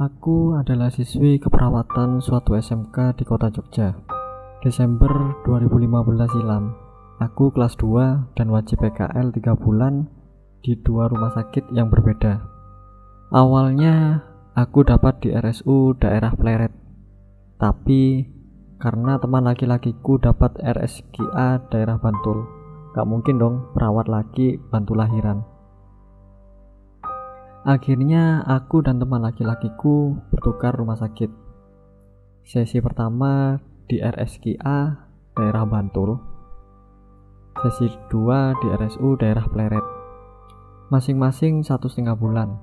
Aku adalah siswi keperawatan suatu SMK di kota Jogja. Desember 2015 silam, aku kelas 2 dan wajib PKL 3 bulan di dua rumah sakit yang berbeda. Awalnya aku dapat di RSU daerah Pleret. Tapi karena teman laki-lakiku dapat RSGA daerah Bantul, gak mungkin dong perawat laki bantu lahiran. Akhirnya aku dan teman laki-lakiku bertukar rumah sakit. Sesi pertama di RSKA daerah Bantul. Sesi kedua di RSU daerah Pleret. Masing-masing satu setengah bulan.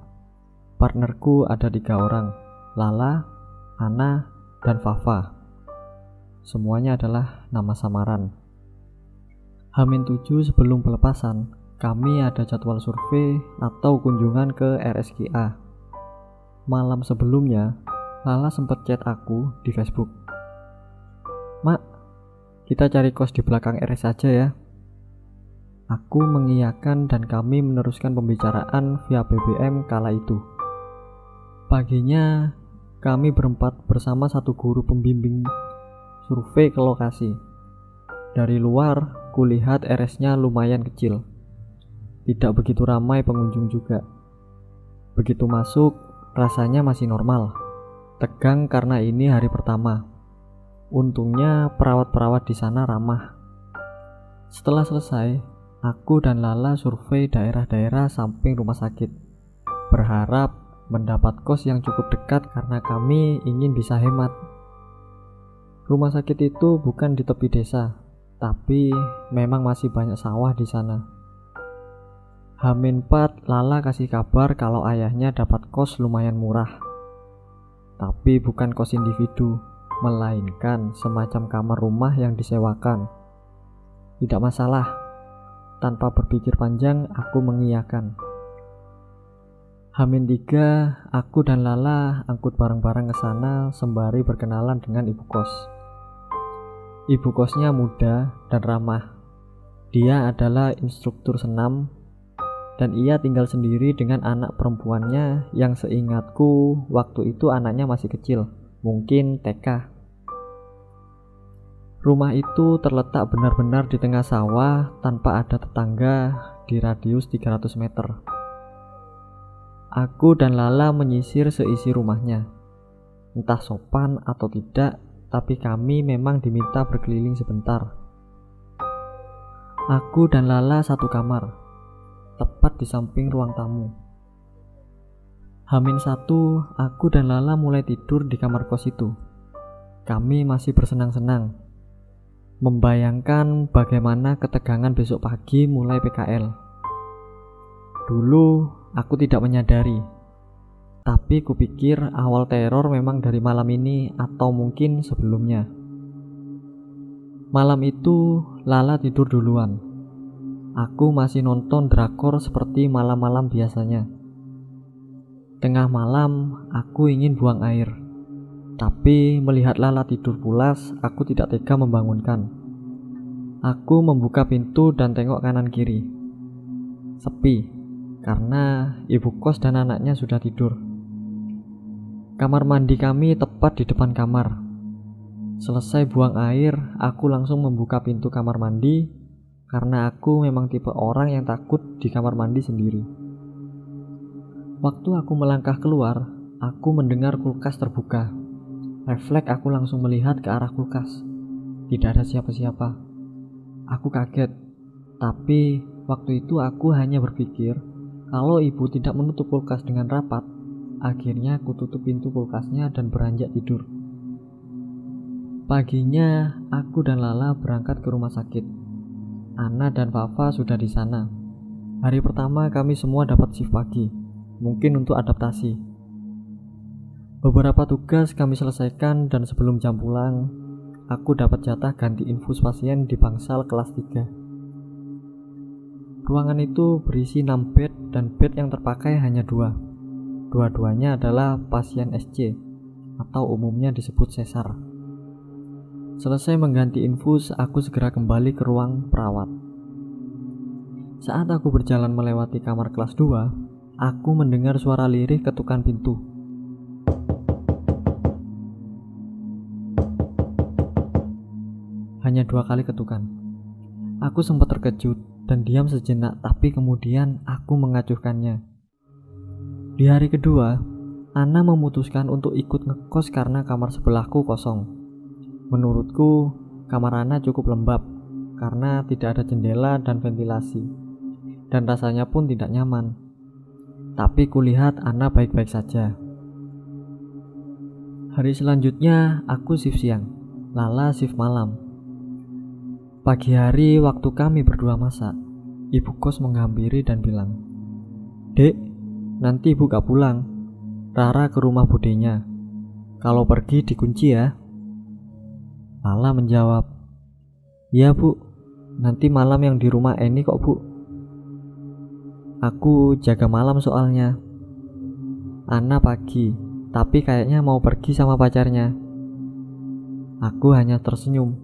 Partnerku ada tiga orang, Lala, Ana, dan Fafa. Semuanya adalah nama samaran. Hamin 7 sebelum pelepasan, kami ada jadwal survei atau kunjungan ke RSKA. Malam sebelumnya, Lala sempat chat aku di Facebook. Mak, kita cari kos di belakang RS saja ya. Aku mengiyakan dan kami meneruskan pembicaraan via BBM kala itu. Paginya, kami berempat bersama satu guru pembimbing survei ke lokasi. Dari luar, kulihat RS-nya lumayan kecil tidak begitu ramai pengunjung juga. Begitu masuk, rasanya masih normal. Tegang karena ini hari pertama. Untungnya perawat-perawat di sana ramah. Setelah selesai, aku dan Lala survei daerah-daerah samping rumah sakit. Berharap mendapat kos yang cukup dekat karena kami ingin bisa hemat. Rumah sakit itu bukan di tepi desa, tapi memang masih banyak sawah di sana. Hamin 4 Lala kasih kabar kalau ayahnya dapat kos lumayan murah. Tapi bukan kos individu, melainkan semacam kamar rumah yang disewakan. Tidak masalah. Tanpa berpikir panjang, aku mengiyakan. Hamin 3, aku dan Lala angkut bareng-bareng ke sana sembari berkenalan dengan ibu kos. Ibu kosnya muda dan ramah. Dia adalah instruktur senam dan ia tinggal sendiri dengan anak perempuannya yang seingatku waktu itu anaknya masih kecil, mungkin TK. Rumah itu terletak benar-benar di tengah sawah tanpa ada tetangga di radius 300 meter. Aku dan Lala menyisir seisi rumahnya. Entah sopan atau tidak, tapi kami memang diminta berkeliling sebentar. Aku dan Lala satu kamar, tepat di samping ruang tamu. Hamin satu, aku dan Lala mulai tidur di kamar kos itu. Kami masih bersenang-senang, membayangkan bagaimana ketegangan besok pagi mulai PKL. Dulu aku tidak menyadari, tapi kupikir awal teror memang dari malam ini atau mungkin sebelumnya. Malam itu Lala tidur duluan. Aku masih nonton drakor seperti malam-malam biasanya. Tengah malam, aku ingin buang air. Tapi melihat Lala tidur pulas, aku tidak tega membangunkan. Aku membuka pintu dan tengok kanan kiri. Sepi, karena ibu kos dan anaknya sudah tidur. Kamar mandi kami tepat di depan kamar. Selesai buang air, aku langsung membuka pintu kamar mandi karena aku memang tipe orang yang takut di kamar mandi sendiri. Waktu aku melangkah keluar, aku mendengar kulkas terbuka. Refleks aku langsung melihat ke arah kulkas. Tidak ada siapa-siapa. Aku kaget, tapi waktu itu aku hanya berpikir kalau ibu tidak menutup kulkas dengan rapat, akhirnya aku tutup pintu kulkasnya dan beranjak tidur. Paginya, aku dan Lala berangkat ke rumah sakit. Ana dan Fafa sudah di sana. Hari pertama kami semua dapat shift pagi, mungkin untuk adaptasi. Beberapa tugas kami selesaikan dan sebelum jam pulang, aku dapat jatah ganti infus pasien di bangsal kelas 3. Ruangan itu berisi 6 bed dan bed yang terpakai hanya dua. Dua-duanya adalah pasien SC atau umumnya disebut sesar. Selesai mengganti infus, aku segera kembali ke ruang perawat. Saat aku berjalan melewati kamar kelas 2, aku mendengar suara lirih ketukan pintu. Hanya dua kali ketukan. Aku sempat terkejut dan diam sejenak, tapi kemudian aku mengacuhkannya. Di hari kedua, Ana memutuskan untuk ikut ngekos karena kamar sebelahku kosong. Menurutku, kamar Ana cukup lembab karena tidak ada jendela dan ventilasi, dan rasanya pun tidak nyaman. Tapi kulihat Ana baik-baik saja. Hari selanjutnya aku shift siang, Lala shift malam. Pagi hari waktu kami berdua masak, ibu kos menghampiri dan bilang, Dek, nanti ibu gak pulang. Rara ke rumah budenya. Kalau pergi dikunci ya. Lala menjawab, Iya bu, nanti malam yang di rumah Eni kok bu. Aku jaga malam soalnya. Ana pagi, tapi kayaknya mau pergi sama pacarnya. Aku hanya tersenyum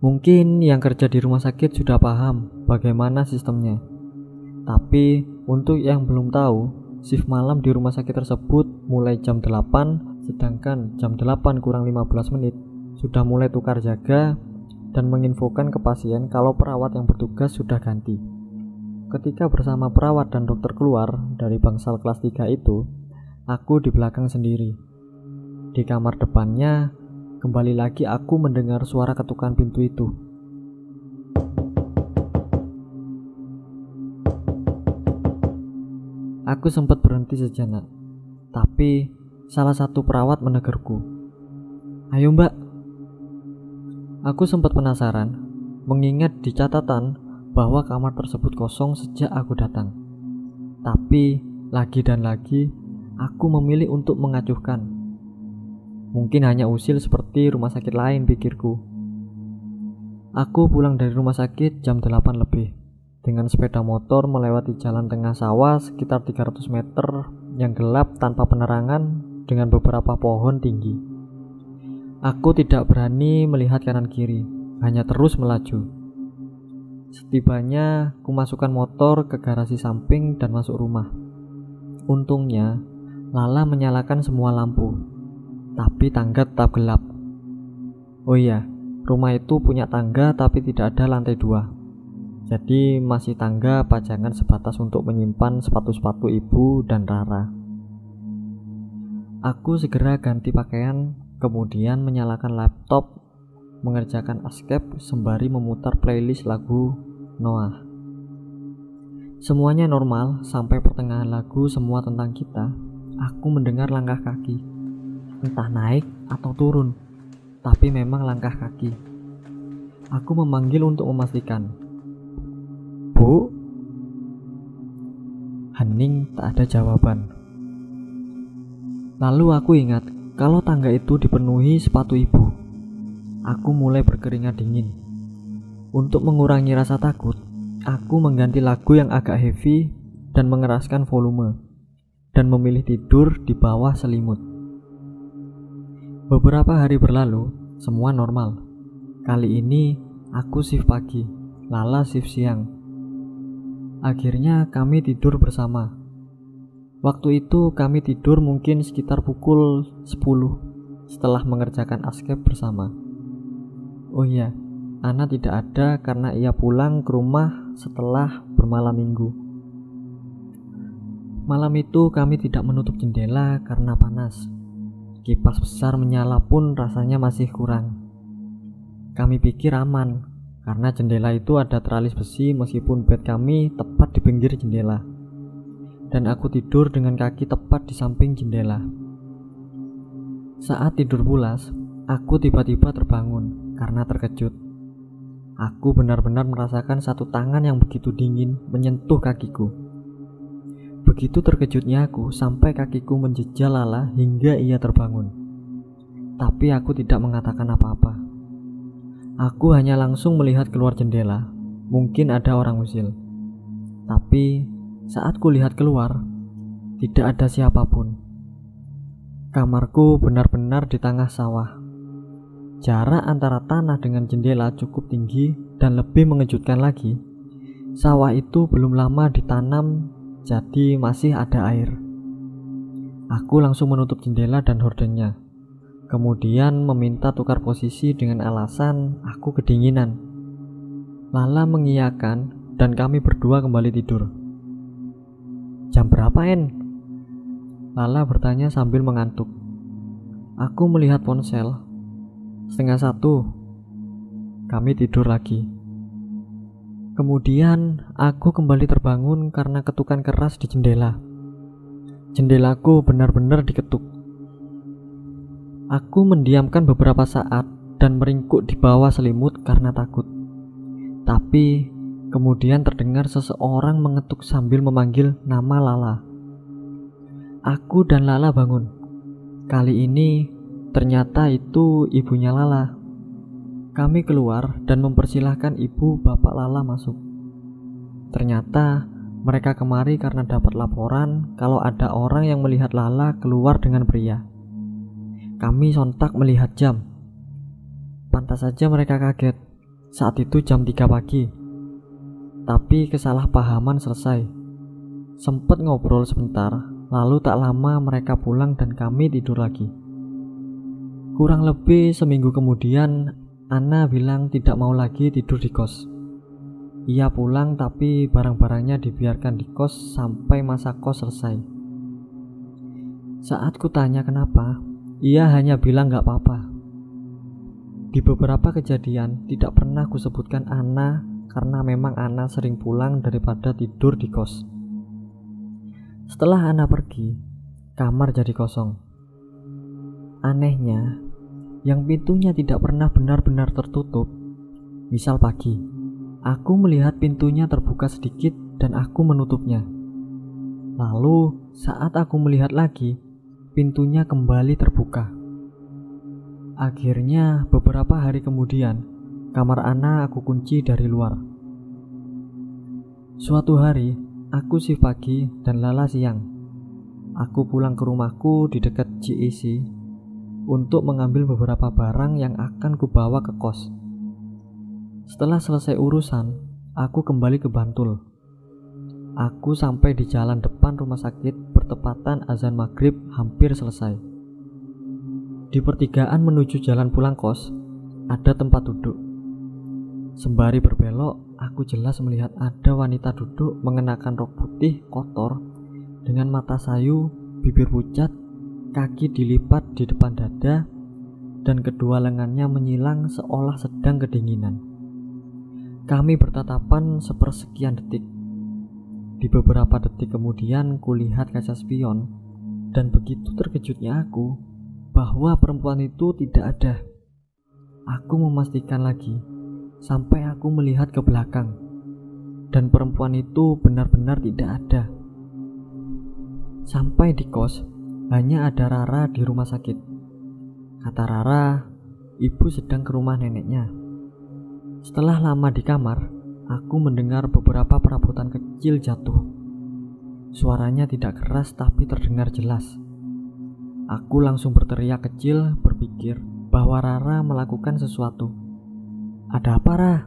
Mungkin yang kerja di rumah sakit sudah paham bagaimana sistemnya. Tapi untuk yang belum tahu, shift malam di rumah sakit tersebut mulai jam 8, sedangkan jam 8 kurang 15 menit sudah mulai tukar jaga dan menginfokan ke pasien kalau perawat yang bertugas sudah ganti. Ketika bersama perawat dan dokter keluar dari bangsal kelas 3 itu, aku di belakang sendiri. Di kamar depannya Kembali lagi aku mendengar suara ketukan pintu itu. Aku sempat berhenti sejenak, tapi salah satu perawat menegurku. Ayo mbak. Aku sempat penasaran, mengingat di catatan bahwa kamar tersebut kosong sejak aku datang. Tapi lagi dan lagi, aku memilih untuk mengacuhkan Mungkin hanya usil seperti rumah sakit lain pikirku. Aku pulang dari rumah sakit jam 8 lebih dengan sepeda motor melewati jalan tengah sawah sekitar 300 meter yang gelap tanpa penerangan dengan beberapa pohon tinggi. Aku tidak berani melihat kanan kiri, hanya terus melaju. Setibanya, ku masukkan motor ke garasi samping dan masuk rumah. Untungnya, Lala menyalakan semua lampu tapi tangga tetap gelap. Oh iya, rumah itu punya tangga tapi tidak ada lantai dua. Jadi masih tangga pajangan sebatas untuk menyimpan sepatu-sepatu ibu dan Rara. Aku segera ganti pakaian, kemudian menyalakan laptop, mengerjakan escape sembari memutar playlist lagu Noah. Semuanya normal sampai pertengahan lagu semua tentang kita. Aku mendengar langkah kaki entah naik atau turun, tapi memang langkah kaki. Aku memanggil untuk memastikan. Bu? Hening tak ada jawaban. Lalu aku ingat kalau tangga itu dipenuhi sepatu ibu. Aku mulai berkeringat dingin. Untuk mengurangi rasa takut, aku mengganti lagu yang agak heavy dan mengeraskan volume dan memilih tidur di bawah selimut. Beberapa hari berlalu, semua normal. Kali ini aku shift pagi, Lala shift siang. Akhirnya kami tidur bersama. Waktu itu kami tidur mungkin sekitar pukul 10 setelah mengerjakan escape bersama. Oh iya, Ana tidak ada karena ia pulang ke rumah setelah bermalam minggu. Malam itu kami tidak menutup jendela karena panas. Kipas besar menyala pun rasanya masih kurang. Kami pikir aman, karena jendela itu ada teralis besi meskipun bed kami tepat di pinggir jendela. Dan aku tidur dengan kaki tepat di samping jendela. Saat tidur pulas, aku tiba-tiba terbangun karena terkejut. Aku benar-benar merasakan satu tangan yang begitu dingin menyentuh kakiku. Begitu terkejutnya aku sampai kakiku menjejal lala hingga ia terbangun. Tapi aku tidak mengatakan apa-apa. Aku hanya langsung melihat keluar jendela. Mungkin ada orang usil. Tapi saat kulihat keluar, tidak ada siapa pun. Kamarku benar-benar di tengah sawah. Jarak antara tanah dengan jendela cukup tinggi dan lebih mengejutkan lagi. Sawah itu belum lama ditanam jadi masih ada air. Aku langsung menutup jendela dan hordennya. Kemudian meminta tukar posisi dengan alasan aku kedinginan. Lala mengiyakan dan kami berdua kembali tidur. Jam berapa, En? Lala bertanya sambil mengantuk. Aku melihat ponsel. Setengah satu. Kami tidur lagi. Kemudian aku kembali terbangun karena ketukan keras di jendela. Jendelaku benar-benar diketuk. Aku mendiamkan beberapa saat dan meringkuk di bawah selimut karena takut. Tapi kemudian terdengar seseorang mengetuk sambil memanggil nama Lala. Aku dan Lala bangun. Kali ini ternyata itu ibunya Lala. Kami keluar dan mempersilahkan ibu bapak Lala masuk. Ternyata mereka kemari karena dapat laporan kalau ada orang yang melihat Lala keluar dengan pria. Kami sontak melihat jam. Pantas saja mereka kaget. Saat itu jam 3 pagi. Tapi kesalahpahaman selesai. Sempat ngobrol sebentar, lalu tak lama mereka pulang dan kami tidur lagi. Kurang lebih seminggu kemudian, Ana bilang tidak mau lagi tidur di kos. Ia pulang tapi barang-barangnya dibiarkan di kos sampai masa kos selesai. Saat ku tanya kenapa, ia hanya bilang gak apa-apa. Di beberapa kejadian tidak pernah kusebutkan Ana karena memang Ana sering pulang daripada tidur di kos. Setelah Ana pergi, kamar jadi kosong. Anehnya, yang pintunya tidak pernah benar-benar tertutup. Misal pagi, aku melihat pintunya terbuka sedikit dan aku menutupnya. Lalu, saat aku melihat lagi, pintunya kembali terbuka. Akhirnya, beberapa hari kemudian, kamar Ana aku kunci dari luar. Suatu hari, aku si pagi dan Lala siang. Aku pulang ke rumahku di dekat GEC untuk mengambil beberapa barang yang akan kubawa ke kos. Setelah selesai urusan, aku kembali ke Bantul. Aku sampai di jalan depan rumah sakit bertepatan azan maghrib hampir selesai. Di pertigaan menuju jalan pulang kos, ada tempat duduk. Sembari berbelok, aku jelas melihat ada wanita duduk mengenakan rok putih kotor dengan mata sayu, bibir pucat, kaki dilipat di depan dada, dan kedua lengannya menyilang seolah sedang kedinginan. Kami bertatapan sepersekian detik. Di beberapa detik kemudian kulihat kaca spion, dan begitu terkejutnya aku bahwa perempuan itu tidak ada. Aku memastikan lagi sampai aku melihat ke belakang, dan perempuan itu benar-benar tidak ada. Sampai di kos, hanya ada Rara di rumah sakit. Kata Rara, ibu sedang ke rumah neneknya. Setelah lama di kamar, aku mendengar beberapa perabotan kecil jatuh. Suaranya tidak keras tapi terdengar jelas. Aku langsung berteriak kecil berpikir bahwa Rara melakukan sesuatu. Ada apa, Rara?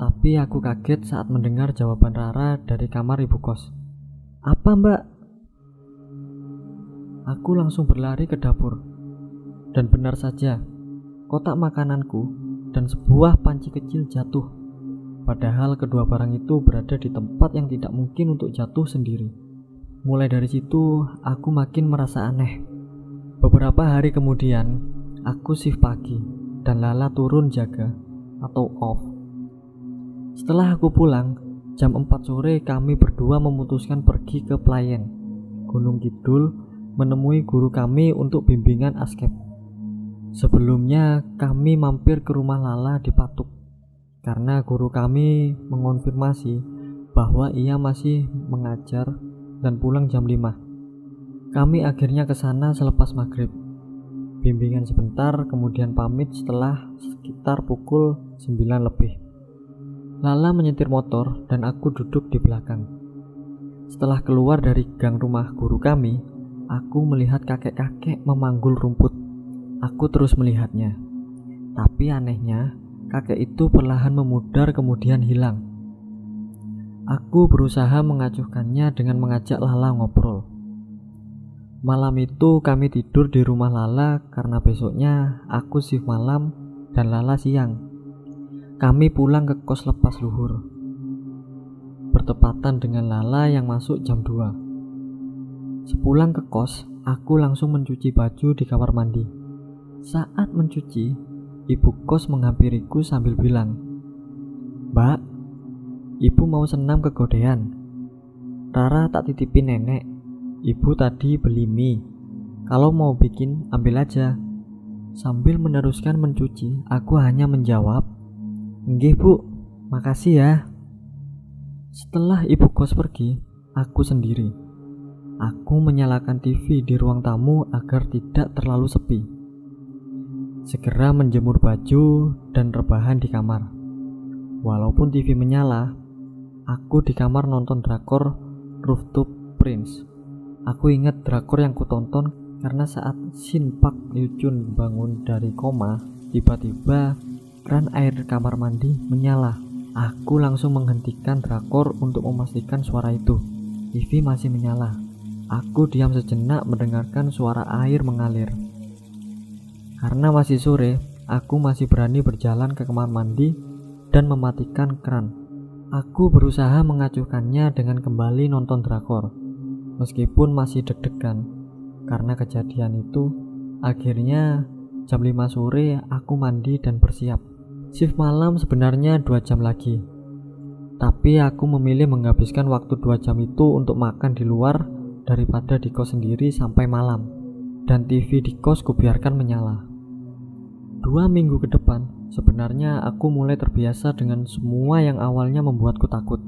Tapi aku kaget saat mendengar jawaban Rara dari kamar ibu kos. Apa, Mbak? Aku langsung berlari ke dapur. Dan benar saja, kotak makananku dan sebuah panci kecil jatuh. Padahal kedua barang itu berada di tempat yang tidak mungkin untuk jatuh sendiri. Mulai dari situ, aku makin merasa aneh. Beberapa hari kemudian, aku shift pagi dan Lala turun jaga atau off. Setelah aku pulang, jam 4 sore kami berdua memutuskan pergi ke Playen, Gunung Kidul menemui guru kami untuk bimbingan askep. Sebelumnya kami mampir ke rumah Lala di Patuk karena guru kami mengonfirmasi bahwa ia masih mengajar dan pulang jam 5. Kami akhirnya ke sana selepas maghrib. Bimbingan sebentar, kemudian pamit setelah sekitar pukul 9 lebih. Lala menyetir motor dan aku duduk di belakang. Setelah keluar dari gang rumah guru kami, Aku melihat kakek-kakek memanggul rumput. Aku terus melihatnya. Tapi anehnya, kakek itu perlahan memudar kemudian hilang. Aku berusaha mengacuhkannya dengan mengajak Lala ngobrol. Malam itu kami tidur di rumah Lala karena besoknya aku shift malam dan Lala siang. Kami pulang ke kos lepas luhur. Bertepatan dengan Lala yang masuk jam 2. Sepulang ke kos, aku langsung mencuci baju di kamar mandi. Saat mencuci, ibu kos menghampiriku sambil bilang, Mbak, ibu mau senam ke godean. Rara tak titipin nenek Ibu tadi beli mie. Kalau mau bikin, ambil aja. Sambil meneruskan mencuci, aku hanya menjawab, Nggih bu, makasih ya. Setelah ibu kos pergi, aku sendiri. Aku menyalakan TV di ruang tamu agar tidak terlalu sepi. Segera menjemur baju dan rebahan di kamar. Walaupun TV menyala, aku di kamar nonton drakor Rooftop Prince. Aku ingat drakor yang kutonton karena saat Shin Park Chun bangun dari koma, tiba-tiba keran air kamar mandi menyala. Aku langsung menghentikan drakor untuk memastikan suara itu. TV masih menyala. Aku diam sejenak mendengarkan suara air mengalir. Karena masih sore, aku masih berani berjalan ke kamar mandi dan mematikan keran. Aku berusaha mengacuhkannya dengan kembali nonton drakor. Meskipun masih deg-degan karena kejadian itu, akhirnya jam 5 sore aku mandi dan bersiap. Shift malam sebenarnya dua jam lagi. Tapi aku memilih menghabiskan waktu dua jam itu untuk makan di luar daripada di kos sendiri sampai malam. Dan TV di kos kubiarkan menyala. Dua minggu ke depan, sebenarnya aku mulai terbiasa dengan semua yang awalnya membuatku takut.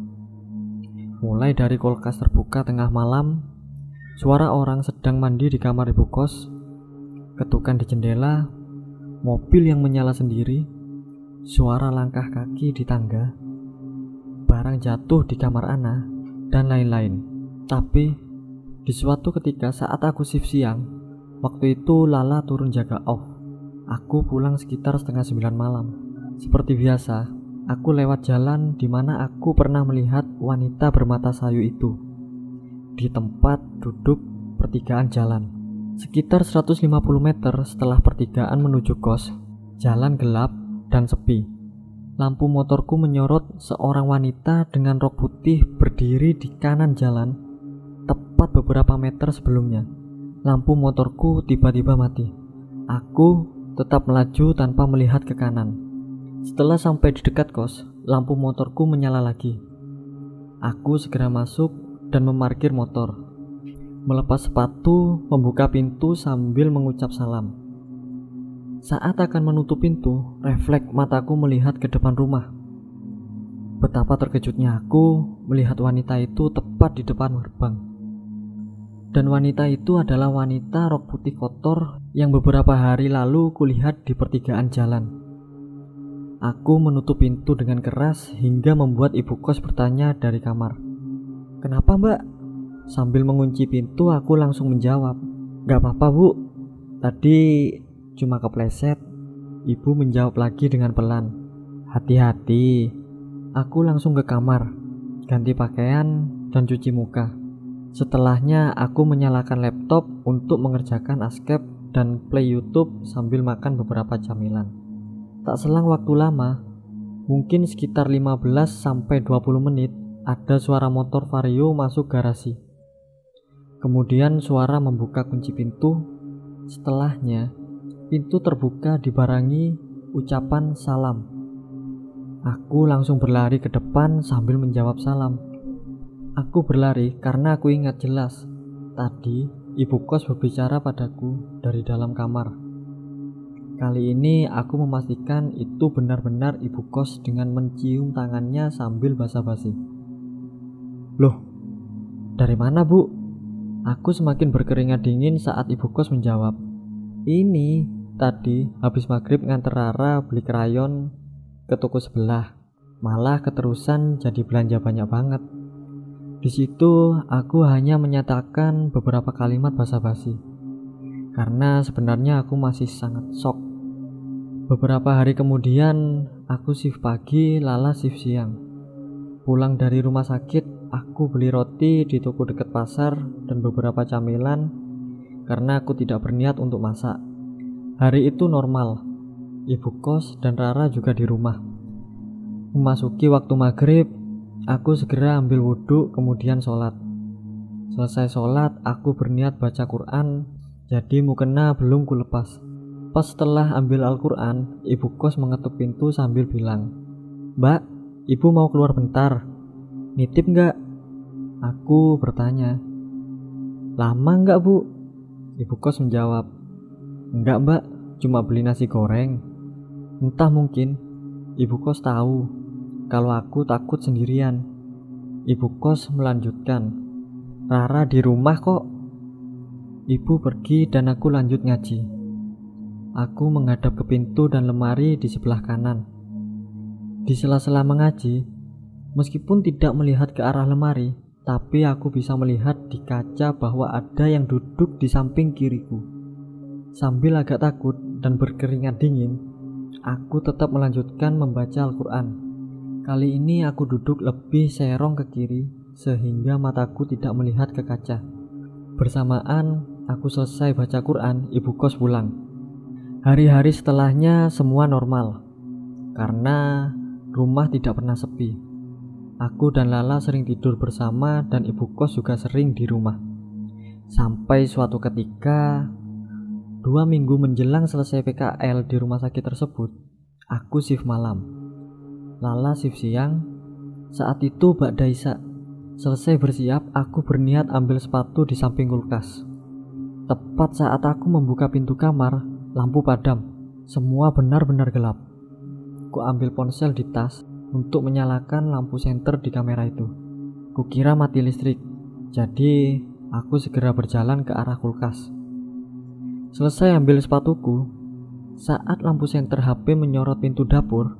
Mulai dari kulkas terbuka tengah malam, suara orang sedang mandi di kamar ibu kos, ketukan di jendela, mobil yang menyala sendiri, suara langkah kaki di tangga, barang jatuh di kamar Ana, dan lain-lain. Tapi, di suatu ketika saat aku shift siang, waktu itu Lala turun jaga off. Aku pulang sekitar setengah sembilan malam. Seperti biasa, Aku lewat jalan di mana aku pernah melihat wanita bermata sayu itu di tempat duduk pertigaan jalan. Sekitar 150 meter setelah pertigaan menuju kos, jalan gelap dan sepi. Lampu motorku menyorot seorang wanita dengan rok putih berdiri di kanan jalan, tepat beberapa meter sebelumnya. Lampu motorku tiba-tiba mati. Aku tetap melaju tanpa melihat ke kanan. Setelah sampai di dekat kos, lampu motorku menyala lagi. Aku segera masuk dan memarkir motor. Melepas sepatu, membuka pintu sambil mengucap salam. Saat akan menutup pintu, refleks mataku melihat ke depan rumah. Betapa terkejutnya aku melihat wanita itu tepat di depan gerbang. Dan wanita itu adalah wanita rok putih kotor yang beberapa hari lalu kulihat di pertigaan jalan. Aku menutup pintu dengan keras hingga membuat ibu kos bertanya dari kamar. Kenapa mbak? Sambil mengunci pintu aku langsung menjawab. Gak apa-apa bu, tadi cuma kepleset. Ibu menjawab lagi dengan pelan. Hati-hati. Aku langsung ke kamar, ganti pakaian dan cuci muka. Setelahnya aku menyalakan laptop untuk mengerjakan askep dan play YouTube sambil makan beberapa camilan. Tak selang waktu lama, mungkin sekitar 15 sampai 20 menit, ada suara motor Vario masuk garasi. Kemudian suara membuka kunci pintu. Setelahnya, pintu terbuka dibarangi ucapan salam. Aku langsung berlari ke depan sambil menjawab salam. Aku berlari karena aku ingat jelas tadi ibu kos berbicara padaku dari dalam kamar. Kali ini aku memastikan itu benar-benar ibu kos dengan mencium tangannya sambil basa-basi. Loh, dari mana bu? Aku semakin berkeringat dingin saat ibu kos menjawab. Ini tadi habis maghrib nganter Rara beli krayon ke toko sebelah. Malah keterusan jadi belanja banyak banget. Di situ aku hanya menyatakan beberapa kalimat basa-basi. Karena sebenarnya aku masih sangat shock Beberapa hari kemudian, aku shift pagi, Lala shift siang. Pulang dari rumah sakit, aku beli roti di toko dekat pasar dan beberapa camilan. karena aku tidak berniat untuk masak. Hari itu normal. Ibu kos dan Rara juga di rumah. Memasuki waktu maghrib, aku segera ambil wudhu kemudian sholat. Selesai sholat, aku berniat baca Quran, jadi mukena belum kulepas. Pas setelah ambil Al-Quran, ibu kos mengetuk pintu sambil bilang, Mbak, ibu mau keluar bentar. Nitip nggak? Aku bertanya, Lama nggak bu? Ibu kos menjawab, Enggak mbak, cuma beli nasi goreng. Entah mungkin, ibu kos tahu kalau aku takut sendirian. Ibu kos melanjutkan, Rara di rumah kok. Ibu pergi dan aku lanjut ngaji. Aku menghadap ke pintu dan lemari di sebelah kanan. Di sela-sela mengaji, meskipun tidak melihat ke arah lemari, tapi aku bisa melihat di kaca bahwa ada yang duduk di samping kiriku. Sambil agak takut dan berkeringat dingin, aku tetap melanjutkan membaca Al-Quran. Kali ini aku duduk lebih serong ke kiri sehingga mataku tidak melihat ke kaca. Bersamaan aku selesai baca Quran, ibu kos pulang. Hari-hari setelahnya semua normal karena rumah tidak pernah sepi. Aku dan Lala sering tidur bersama dan ibu kos juga sering di rumah. Sampai suatu ketika, dua minggu menjelang selesai PKL di rumah sakit tersebut, aku shift malam. Lala shift siang. Saat itu Mbak Daisa selesai bersiap, aku berniat ambil sepatu di samping kulkas. Tepat saat aku membuka pintu kamar, lampu padam. Semua benar-benar gelap. Ku ambil ponsel di tas untuk menyalakan lampu senter di kamera itu. Kukira mati listrik, jadi aku segera berjalan ke arah kulkas. Selesai ambil sepatuku, saat lampu senter HP menyorot pintu dapur,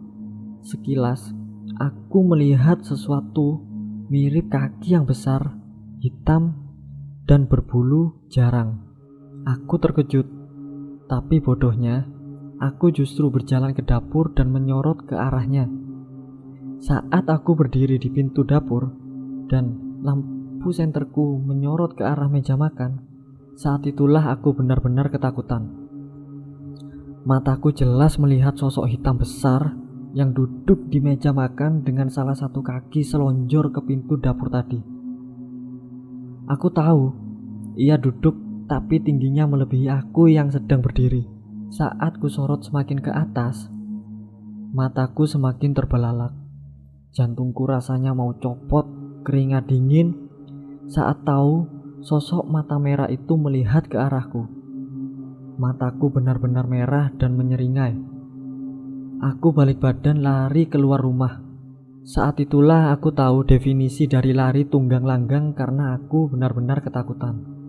sekilas aku melihat sesuatu mirip kaki yang besar, hitam, dan berbulu jarang. Aku terkejut, tapi bodohnya, aku justru berjalan ke dapur dan menyorot ke arahnya. Saat aku berdiri di pintu dapur dan lampu senterku menyorot ke arah meja makan, saat itulah aku benar-benar ketakutan. Mataku jelas melihat sosok hitam besar yang duduk di meja makan dengan salah satu kaki selonjor ke pintu dapur tadi. Aku tahu ia duduk tapi tingginya melebihi aku yang sedang berdiri. Saat ku sorot semakin ke atas, mataku semakin terbelalak. Jantungku rasanya mau copot, keringat dingin saat tahu sosok mata merah itu melihat ke arahku. Mataku benar-benar merah dan menyeringai. Aku balik badan lari keluar rumah. Saat itulah aku tahu definisi dari lari tunggang langgang karena aku benar-benar ketakutan.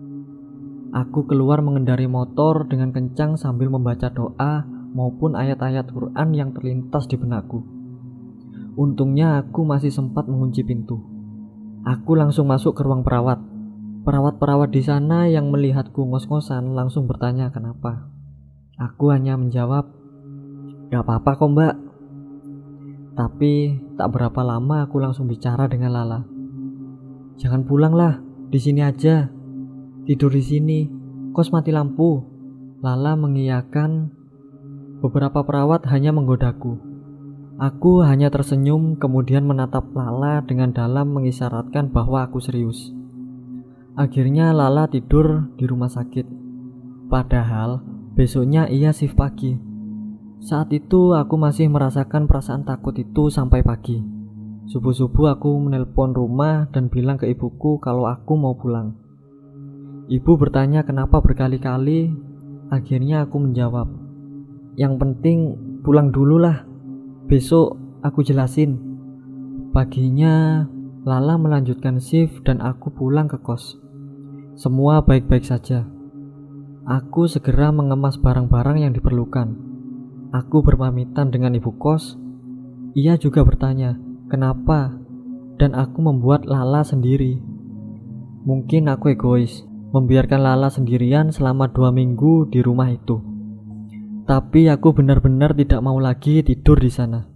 Aku keluar mengendari motor dengan kencang sambil membaca doa maupun ayat-ayat Quran yang terlintas di benakku. Untungnya aku masih sempat mengunci pintu. Aku langsung masuk ke ruang perawat. Perawat-perawat di sana yang melihatku ngos-ngosan langsung bertanya kenapa. Aku hanya menjawab, Gak apa-apa kok mbak. Tapi tak berapa lama aku langsung bicara dengan Lala. Jangan pulang lah, di sini aja. Tidur di sini, kos mati lampu. Lala mengiyakan. Beberapa perawat hanya menggodaku. Aku hanya tersenyum kemudian menatap Lala dengan dalam mengisyaratkan bahwa aku serius. Akhirnya Lala tidur di rumah sakit. Padahal besoknya ia shift pagi. Saat itu aku masih merasakan perasaan takut itu sampai pagi. Subuh-subuh aku menelpon rumah dan bilang ke ibuku kalau aku mau pulang. Ibu bertanya kenapa berkali-kali. Akhirnya aku menjawab, "Yang penting pulang dulu lah." Besok aku jelasin. Paginya Lala melanjutkan shift dan aku pulang ke kos. Semua baik-baik saja. Aku segera mengemas barang-barang yang diperlukan. Aku berpamitan dengan ibu kos. Ia juga bertanya, "Kenapa?" Dan aku membuat Lala sendiri. Mungkin aku egois, membiarkan Lala sendirian selama dua minggu di rumah itu. Tapi aku benar-benar tidak mau lagi tidur di sana.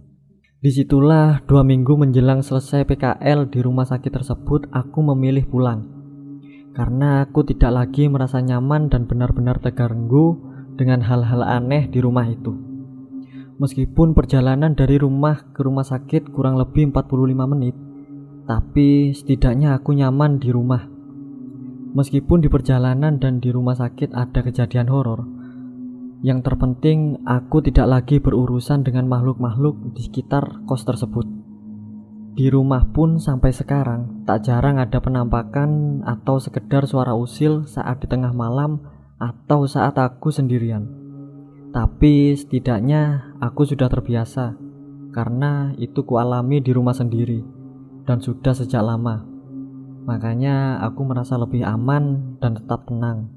Di situlah dua minggu menjelang selesai PKL di rumah sakit tersebut aku memilih pulang. karena aku tidak lagi merasa nyaman dan benar-benar terganggu dengan hal-hal aneh di rumah itu. Meskipun perjalanan dari rumah ke rumah sakit kurang lebih 45 menit, tapi setidaknya aku nyaman di rumah. Meskipun di perjalanan dan di rumah sakit ada kejadian horor, yang terpenting aku tidak lagi berurusan dengan makhluk-makhluk di sekitar kos tersebut. Di rumah pun sampai sekarang tak jarang ada penampakan atau sekedar suara usil saat di tengah malam atau saat aku sendirian. Tapi setidaknya aku sudah terbiasa karena itu kualami di rumah sendiri dan sudah sejak lama. Makanya aku merasa lebih aman dan tetap tenang.